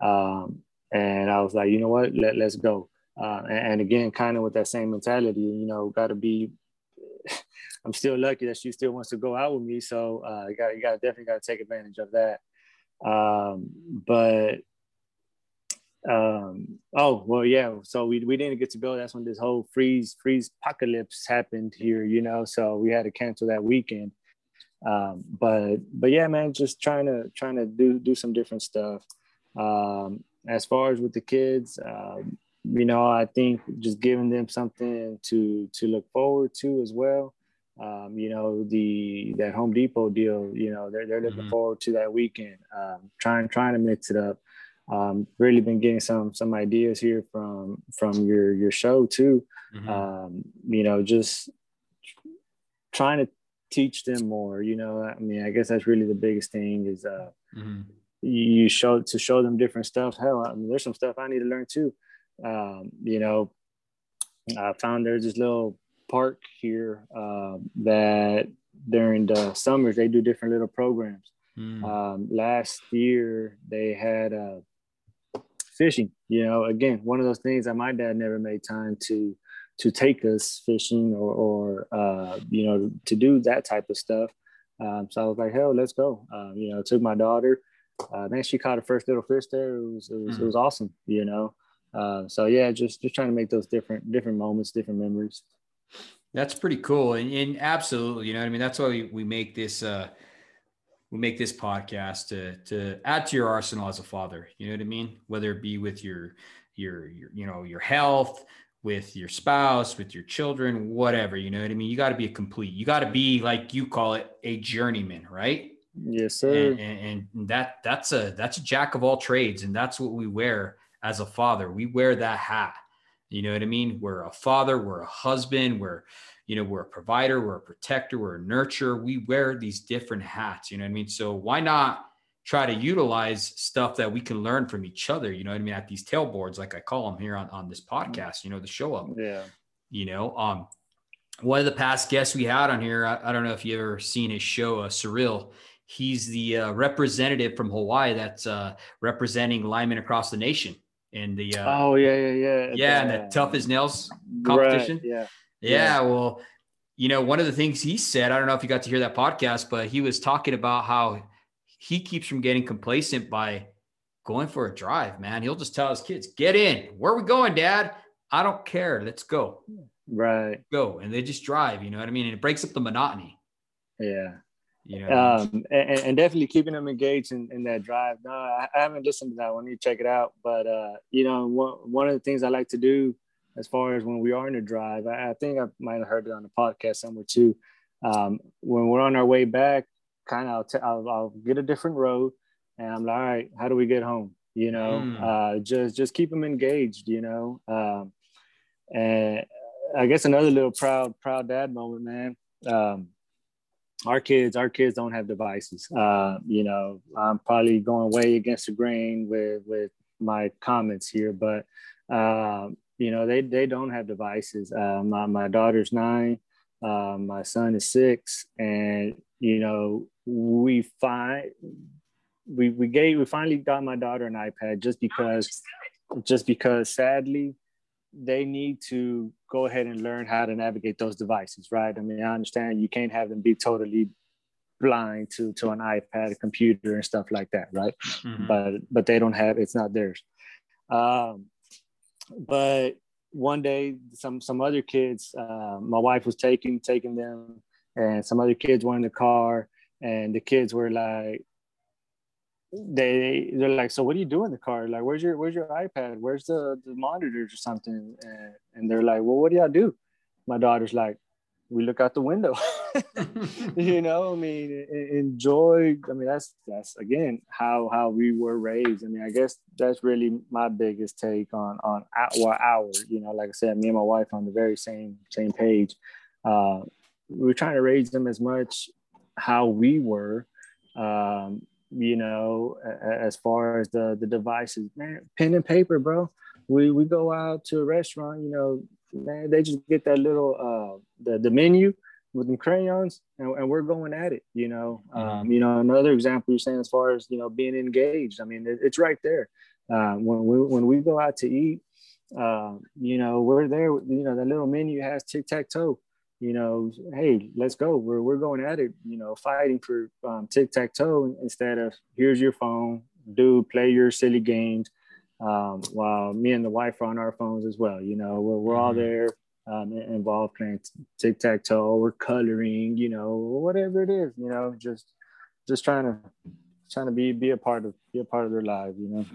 Um, and I was like, you know what? Let let's go. Uh, and, and, again, kind of with that same mentality, you know, got to be. I'm still lucky that she still wants to go out with me, so uh, you got you got definitely got to take advantage of that. Um, but um, oh well, yeah. So we, we didn't get to go. That's when this whole freeze freeze apocalypse happened here, you know. So we had to cancel that weekend. Um, but but yeah, man, just trying to trying to do do some different stuff. Um, as far as with the kids, um, you know, I think just giving them something to to look forward to as well. Um, you know, the that Home Depot deal, you know, they're they're looking mm-hmm. forward to that weekend. Um, trying trying to mix it up. Um, really been getting some some ideas here from from your your show too. Mm-hmm. Um, you know, just trying to teach them more. You know, I mean, I guess that's really the biggest thing is uh, mm-hmm. you show to show them different stuff. Hell, I mean, there's some stuff I need to learn too. Um, you know, I found there's this little park here uh, that during the summers they do different little programs. Mm. Um, last year they had uh, fishing. You know, again, one of those things that my dad never made time to to take us fishing or, or uh, you know to do that type of stuff. Um, so I was like, hell, let's go. Um, you know, took my daughter. Uh, then she caught her first little fish there. It was it was, mm. it was awesome. You know, uh, so yeah, just just trying to make those different different moments, different memories. That's pretty cool, and, and absolutely, you know, I mean, that's why we, we make this uh, we make this podcast to to add to your arsenal as a father. You know what I mean? Whether it be with your your your you know your health, with your spouse, with your children, whatever. You know what I mean? You got to be a complete. You got to be like you call it a journeyman, right? Yes, sir. And, and, and that that's a that's a jack of all trades, and that's what we wear as a father. We wear that hat. You know what I mean? We're a father. We're a husband. We're you know we're a provider we're a protector we're a nurturer we wear these different hats you know what i mean? So why not try to utilize stuff that we can learn from each other you know what i mean at these tailboards like i call them here on, on this podcast you know the show up yeah. you know? Um one of the past guests we had on here i, I don't know if you ever seen his show uh, surreal. He's the uh, representative from hawaii that's uh, representing linemen across the nation in the uh, oh yeah yeah yeah. Yeah and the tough as nails competition. right, yeah yeah, well, you know, one of the things he said, I don't know if you got to hear that podcast, but he was talking about how he keeps from getting complacent by going for a drive, man. He'll just tell his kids, get in. Where are we going, dad? I don't care. Let's go. Right. Go. And they just drive, you know what I mean? And it breaks up the monotony. Yeah. You know, um, and, and, definitely keeping them engaged in, in that drive. No, I, I haven't listened to that one. You check it out. But, uh, you know, one, one of the things I like to do as far as when we are in a drive. I, I think I might have heard it on the podcast somewhere too. Um, when we're on our way back, kind of I'll, t- I'll, I'll, get a different road, and I'm like, all right, how do we get home? You know, mm. uh, just just keep them engaged. You know, um, and I guess another little proud proud dad moment, man. Um, our kids, our kids don't have devices. Uh, you know, I'm probably going way against the grain with with my comments here, but um, you know they they don't have devices. Uh, my, my daughter's nine uh, my son is six and you know we find we we gave we finally got my daughter an ipad just because just because sadly they need to go ahead and learn how to navigate those devices right? I mean i understand you can't have them be totally blind to to an ipad a computer and stuff like that right? Mm-hmm. but but they don't have it's not theirs. Um but one day some some other kids uh, my wife was taking taking them and some other kids were in the car and the kids were like they they're like so what do you do in the car? Like where's your where's your ipad? Where's the the monitors or something? And, and they're like well what do y'all do? My daughter's like we look out the window you know? I mean enjoy i mean that's that's again how how we were raised. I mean i guess that's really my biggest take on on our our you know like i said me and my wife on the very same same page. Uh we are trying to raise them as much how we were um you know as far as the the devices. Man pen and paper bro. We we go out to a restaurant you know man, they just get that little uh the, the menu with them crayons and, and we're going at it, you know. Mm-hmm. Um, you know, another example you're saying as far as, you know, being engaged. I mean, it, it's right there. Uh, when we when we go out to eat, uh, you know, we're there, you know, the little menu has tic-tac-toe. You know, hey, let's go. We're, we're going at it, you know, fighting for um, tic-tac-toe instead of here's your phone, do play your silly games um, while me and the wife are on our phones as well. You know, we're, we're mm-hmm. all there um, involved playing tic tac toe, we're coloring, you know, whatever it is, you know, just just trying to trying to be be a part of be a part of their lives, you know.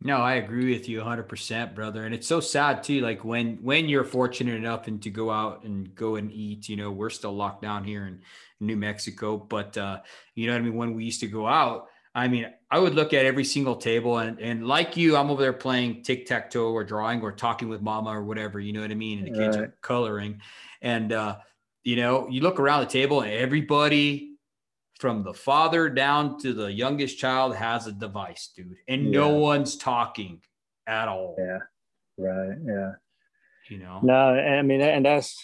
No, I agree with you 100%, brother. And it's so sad too like when when you're fortunate enough and to go out and go and eat, you know, we're still locked down here in New Mexico, but uh you know what I mean when we used to go out, I mean, I would look at every single table and and like you, I'm over there playing tic tac toe or drawing or talking with mama or whatever. You know what I mean? And the kids right. are coloring, and uh, you know, you look around the table and everybody from the father down to the youngest child has a device, dude, and yeah. no one's talking at all. Yeah, right. Yeah. You know. No, I mean, and that's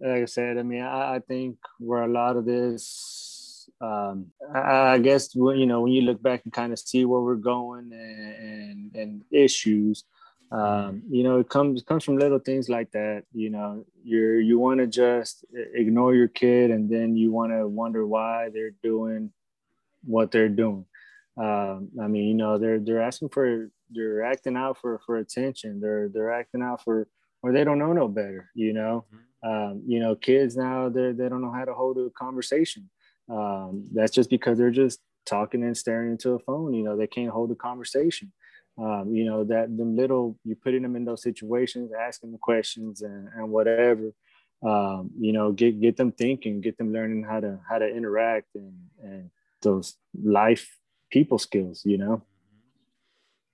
like I said. I mean, I, I think where a lot of this um, I, guess when, you know when you look back and kind of see where we're going and and, and issues, um, you know it comes it comes from little things like that. You know, you're you want to just ignore your kid, and then you want to wonder why they're doing what they're doing. Um, I mean, you know, they're they're asking for they're acting out for for attention. They're they're acting out for or they don't know no better. You know, mm-hmm. um, you know, kids now they they don't know how to hold a conversation. Um, that's just because they're just talking and staring into a phone. You know, they can't hold a conversation. Um, you know, that them little, you're putting them in those situations, asking them questions and, and whatever. Um, you know, get get them thinking, get them learning how to how to interact and and those life people skills. You know.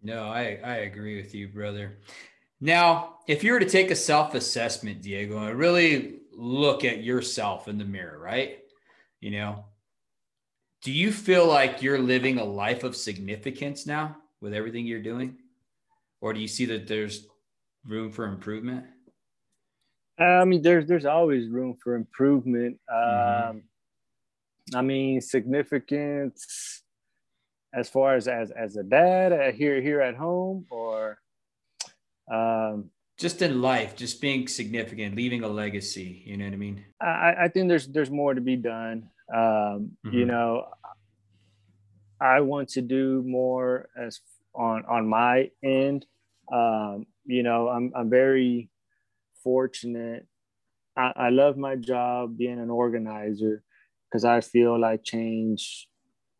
No, I I agree with you, brother. Now, if you were to take a self assessment, Diego, and really look at yourself in the mirror, right? You know? Do you feel like you're living a life of significance now with everything you're doing? Or do you see that there's room for improvement? I mean there's there's always room for improvement. Mm-hmm. um i mean significance as far as as, as a dad uh, here here at home or um just in life, just being significant, leaving a legacy. You know what I mean? I, I think there's there's more to be done. Um, mm-hmm. You know, I want to do more as on on my end. Um, you know, I'm I'm very fortunate. I, I love my job being an organizer because I feel like change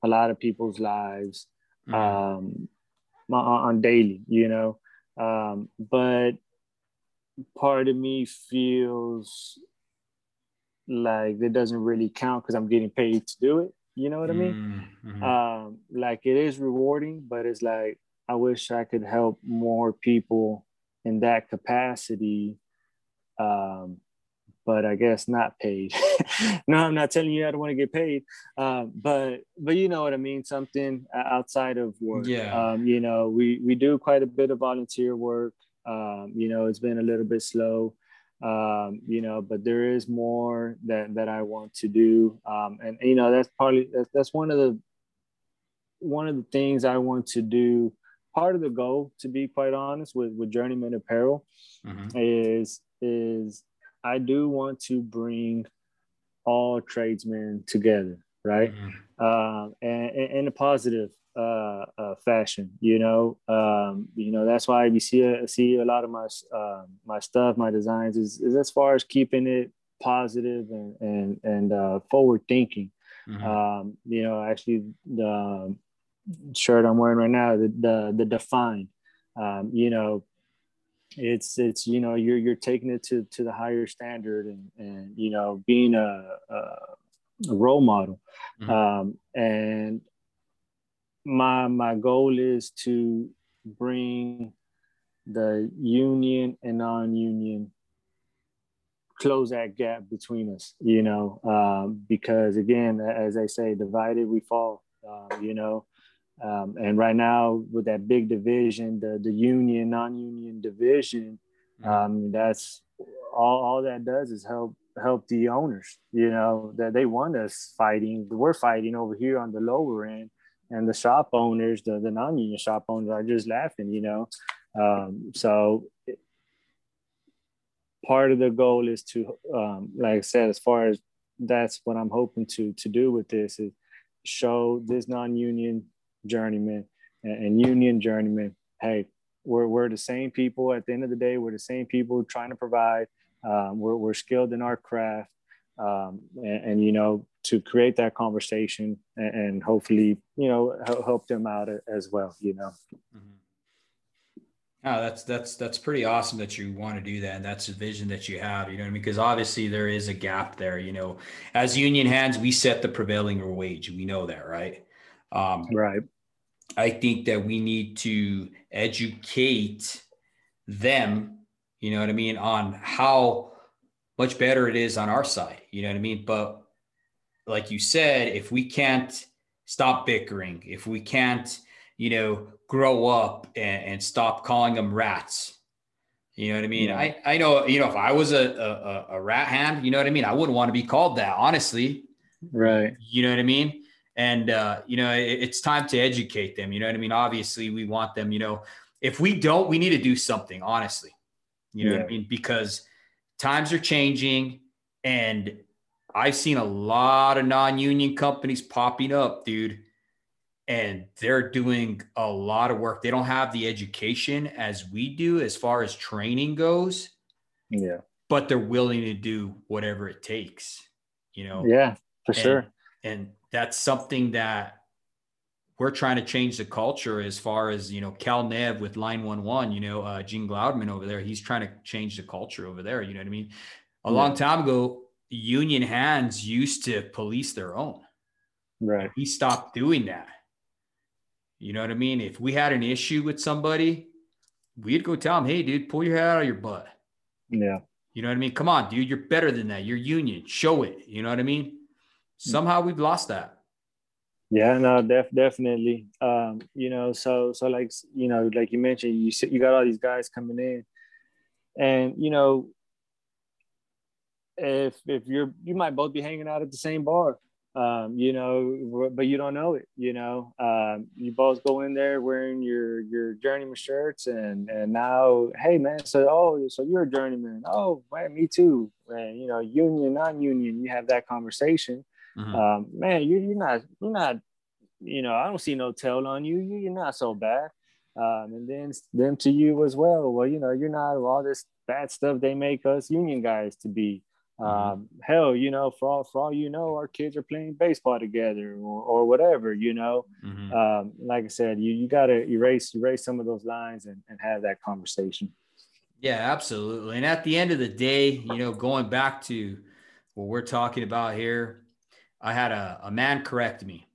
a lot of people's lives mm-hmm. um, on, on daily. You know, um, but part of me feels like it doesn't really count because I'm getting paid to do it. You know what I mean? Mm-hmm. Um, like it is rewarding, but it's like I wish I could help more people in that capacity. Um, but I guess not paid. no, I'm not telling you I don't want to get paid. Uh, but but you know what I mean. Something outside of work. Yeah. Um, you know, we we do quite a bit of volunteer work. Um, you know, it's been a little bit slow, um, you know, but there is more that, that I want to do. Um, and, you know, that's partly, that's, that's one of the, one of the things I want to do. Part of the goal, to be quite honest, with, with Journeyman Apparel mm-hmm. is, is I do want to bring all tradesmen together, right? Mm-hmm. Um, and, and, in a positive uh, uh, fashion. You know, um, you know that's why we see a, see a lot of my uh, my stuff, my designs is, is as far as keeping it positive and and and uh, forward thinking. Mm-hmm. Um, you know, actually the shirt I'm wearing right now, the the, the defined. Um, you know, it's it's you know you're you're taking it to to the higher standard and and you know being a, a, a role model. Mm-hmm. Um, and my my goal is to bring the union and non-union close that gap between us you know um, because again as they say divided we fall um, you know um, and right now with that big division the the union non-union division mm-hmm. um, that's all, all that does is help help the owners you know that they want us fighting we're fighting over here on the lower end and the shop owners, the, the non-union shop owners are just laughing, you know. Um, so part of the goal is to, um, like I said, as far as that's what I'm hoping to to do with this is show this non-union journeyman and, and union journeyman, hey, we're, we're the same people at the end of the day we're the same people trying to provide um, we're, we're skilled in our craft um, and, and, you know to create that conversation and, and hopefully you know help them out as well you know mm-hmm. Oh, that's that's that's pretty awesome that you want to do that, and that's the vision that you have. You know what I mean? Because obviously there is a gap there. You know, as union hands, we set the prevailing wage. We know that, right? Um, right. I think that we need to educate them. You know what I mean on how much better it is on our side. You know what I mean? But like you said, if we can't stop bickering, if we can't, you know, grow up and, and stop calling them rats. You know what I mean? Yeah. I, I know, you know, if I was a, a, a rat hand, you know what I mean? I wouldn't want to be called that, honestly. Right. You know what I mean? And, uh, you know, it, it's time to educate them. You know what I mean? Obviously, we want them, you know, if we don't, we need to do something, honestly. You know yeah. what I mean? Because times are changing and I've seen a lot of non union companies popping up, dude and they're doing a lot of work. They don't have the education as we do as far as training goes. Yeah. But they're willing to do whatever it takes, you know? Yeah, for and, sure. And that's something that we're trying to change the culture as far as, you know, Cal Nev with line one, one, you know, uh, Gene Glaudman over there, he's trying to change the culture over there. You know what I mean? A yeah. long time ago, union hands used to police their own. Right. He stopped doing that you know what I mean? If we had an issue with somebody, we'd go tell them, hey, dude, pull your head out of your butt. Yeah. You know what I mean? Come on, dude, you're better than that. You're union. Show it. You know what I mean? Somehow we've lost that. Yeah, no, def- definitely. Um, you know, so so like you know, like you mentioned, you you got all these guys coming in, and you know, if if you're you might both be hanging out at the same bar, um, you know, but you don't know it. You know, um, you both go in there wearing your your journeyman shirts, and and now, hey man, so oh, so you're a journeyman. Oh, man, me too. And you know, union, non-union, you have that conversation. Mm-hmm. Um, man, you, you're not, you're not, you know, I don't see no tail on you. you you're not so bad. Um, and then them to you as well. Well, you know, you're not all this bad stuff they make us union guys to be. Mm-hmm. Um, hell, you know, for all, for all you know, our kids are playing baseball together or, or whatever, you know. Mm-hmm. Um, like I said, you, you got to erase erase some of those lines and, and have that conversation. Yeah, absolutely. And at the end of the day, you know, going back to what we're talking about here, I had a, a man correct me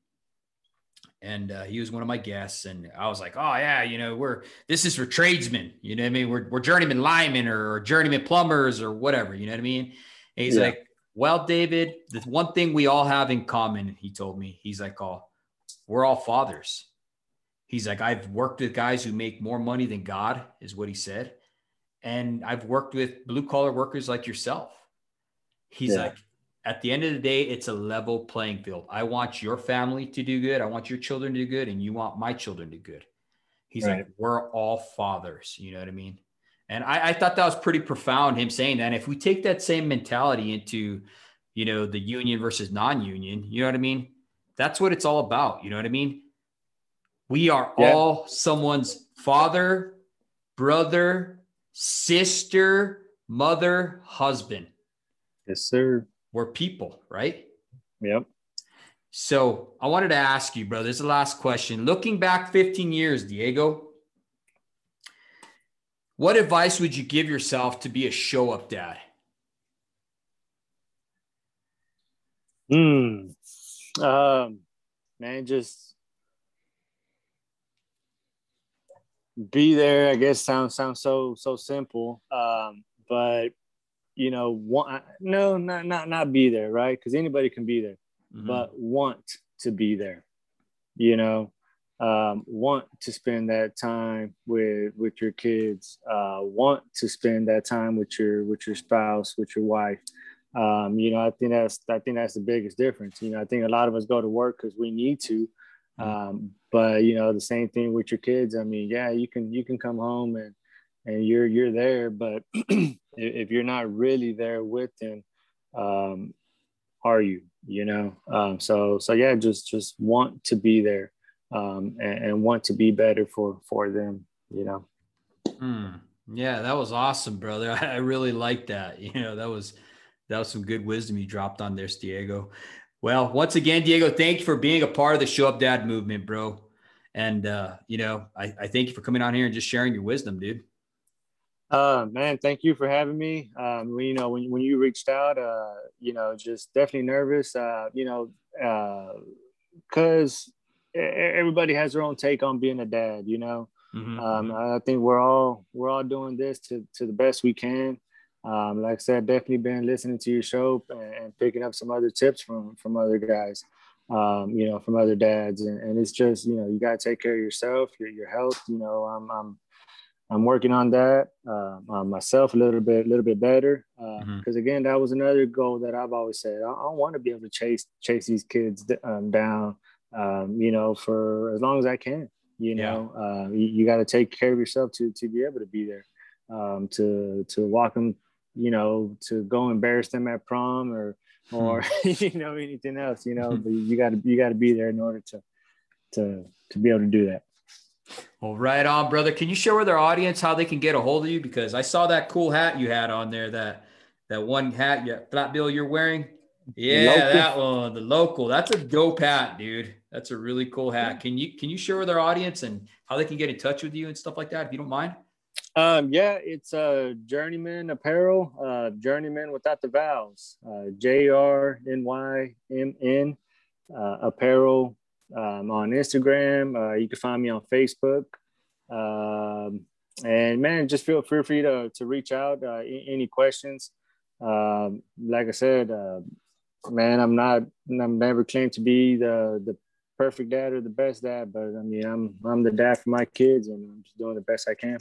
and uh, he was one of my guests and i was like oh yeah you know we're this is for tradesmen you know what i mean we're, we're journeyman linemen or, or journeyman plumbers or whatever you know what i mean and he's yeah. like, well, David, the one thing we all have in common, he told me, he's like, oh, we're all fathers. He's like, I've worked with guys who make more money than God, is what he said. And I've worked with blue collar workers like yourself. He's yeah. like, at the end of the day, it's a level playing field. I want your family to do good. I want your children to do good. And you want my children to do good. He's right. like, we're all fathers. You know what I mean? And I, I, thought that was pretty profound, him saying that. And if we take that same mentality into, you know, the union versus non-union, you know what I mean? That's what it's all about. You know what I mean? We are yeah. all someone's father, brother, sister, mother, husband. Yes, sir. We're people, right? Yep. So I wanted to ask you, bro, this is the last question. Looking back 15 years, Diego, what advice would you give yourself to be a show up dad? Hmm. Um, man, just be there. I guess sounds sounds so so simple. Um, but you know, want no, not not not be there, right? Because anybody can be there, mm-hmm. but want to be there. You know, um, want to spend that time with with your kids, uh, want to spend that time with your with your spouse, with your wife. Um, you know, I think that's I think that's the biggest difference. You know, I think a lot of us go to work because we need to, mm-hmm. um, but you know, the same thing with your kids. I mean, yeah, you can you can come home and and you're you're there, but if you're not really there with them, um, are you? You know, um, so so yeah, just just want to be there um, and, and, want to be better for for them you know Mm. Yeah, that was awesome, brother. I really like that. You know, that was that was some good wisdom you dropped on there, Diego. Well, once again, Diego, thank you for being a part of the Show Up Dad movement, bro. And uh, you know, I, I thank you for coming on here and just sharing your wisdom, dude. Uh, man, thank you for having me. Um, you know, when, when you reached out, uh, you know, just definitely nervous, uh, you know, uh, cause everybody has their own take on being a dad, you know? Mm-hmm. Um, mm-hmm. I think we're all, we're all doing this to, to the best we can. Um, like I said, definitely been listening to your show and, and picking up some other tips from, from other guys, um, you know, from other dads. And, and it's just, you know, you got to take care of yourself, your, your health, you know, I'm, I'm, I'm working on that uh, myself a little bit, a little bit better. Because uh, mm-hmm. again, that was another goal that I've always said. I, I want to be able to chase chase these kids um, down, um, you know, for as long as I can. You know, yeah. uh, you, you got to take care of yourself to to be able to be there, um, to to walk them, you know, to go embarrass them at prom or or hmm. you know anything else. You know, but you got to you got to be there in order to to to be able to do that. Well, right on, brother. Can you share with our audience how they can get a hold of you? Because I saw that cool hat you had on there, that that one hat, yeah, flat bill you're wearing. Yeah, local. that one, the local. That's a dope hat, dude. That's a really cool hat. Can you can you share with our audience and how they can get in touch with you and stuff like that, if you don't mind? Um, yeah, it's uh Journeyman Apparel, uh Journeyman without the vowels. Uh J R N Y M N uh apparel um, on Instagram. Uh, you can find me on Facebook. Um, and man, just feel free you to, to reach out. Uh, any questions? Um, like I said, uh, man, I'm not, I'm never claimed to be the, the perfect dad or the best dad, but I mean, I'm, I'm the dad for my kids and I'm just doing the best I can.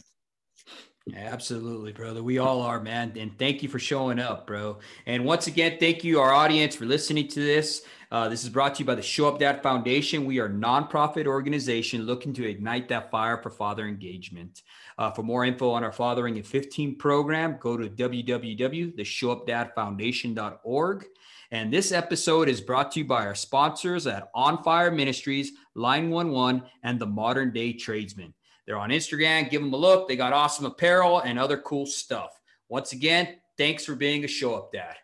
Absolutely, brother. We all are, man. And thank you for showing up, bro. And once again, thank you, our audience, for listening to this. Uh, this is brought to you by the Show Up Dad Foundation. We are a nonprofit organization looking to ignite that fire for father engagement. Uh, for more info on our Fathering in 15 program, go to www.theshowupdadfoundation.org. And this episode is brought to you by our sponsors at On Fire Ministries, Line 11, and the Modern Day Tradesman. They're on Instagram. Give them a look. They got awesome apparel and other cool stuff. Once again, thanks for being a show up dad.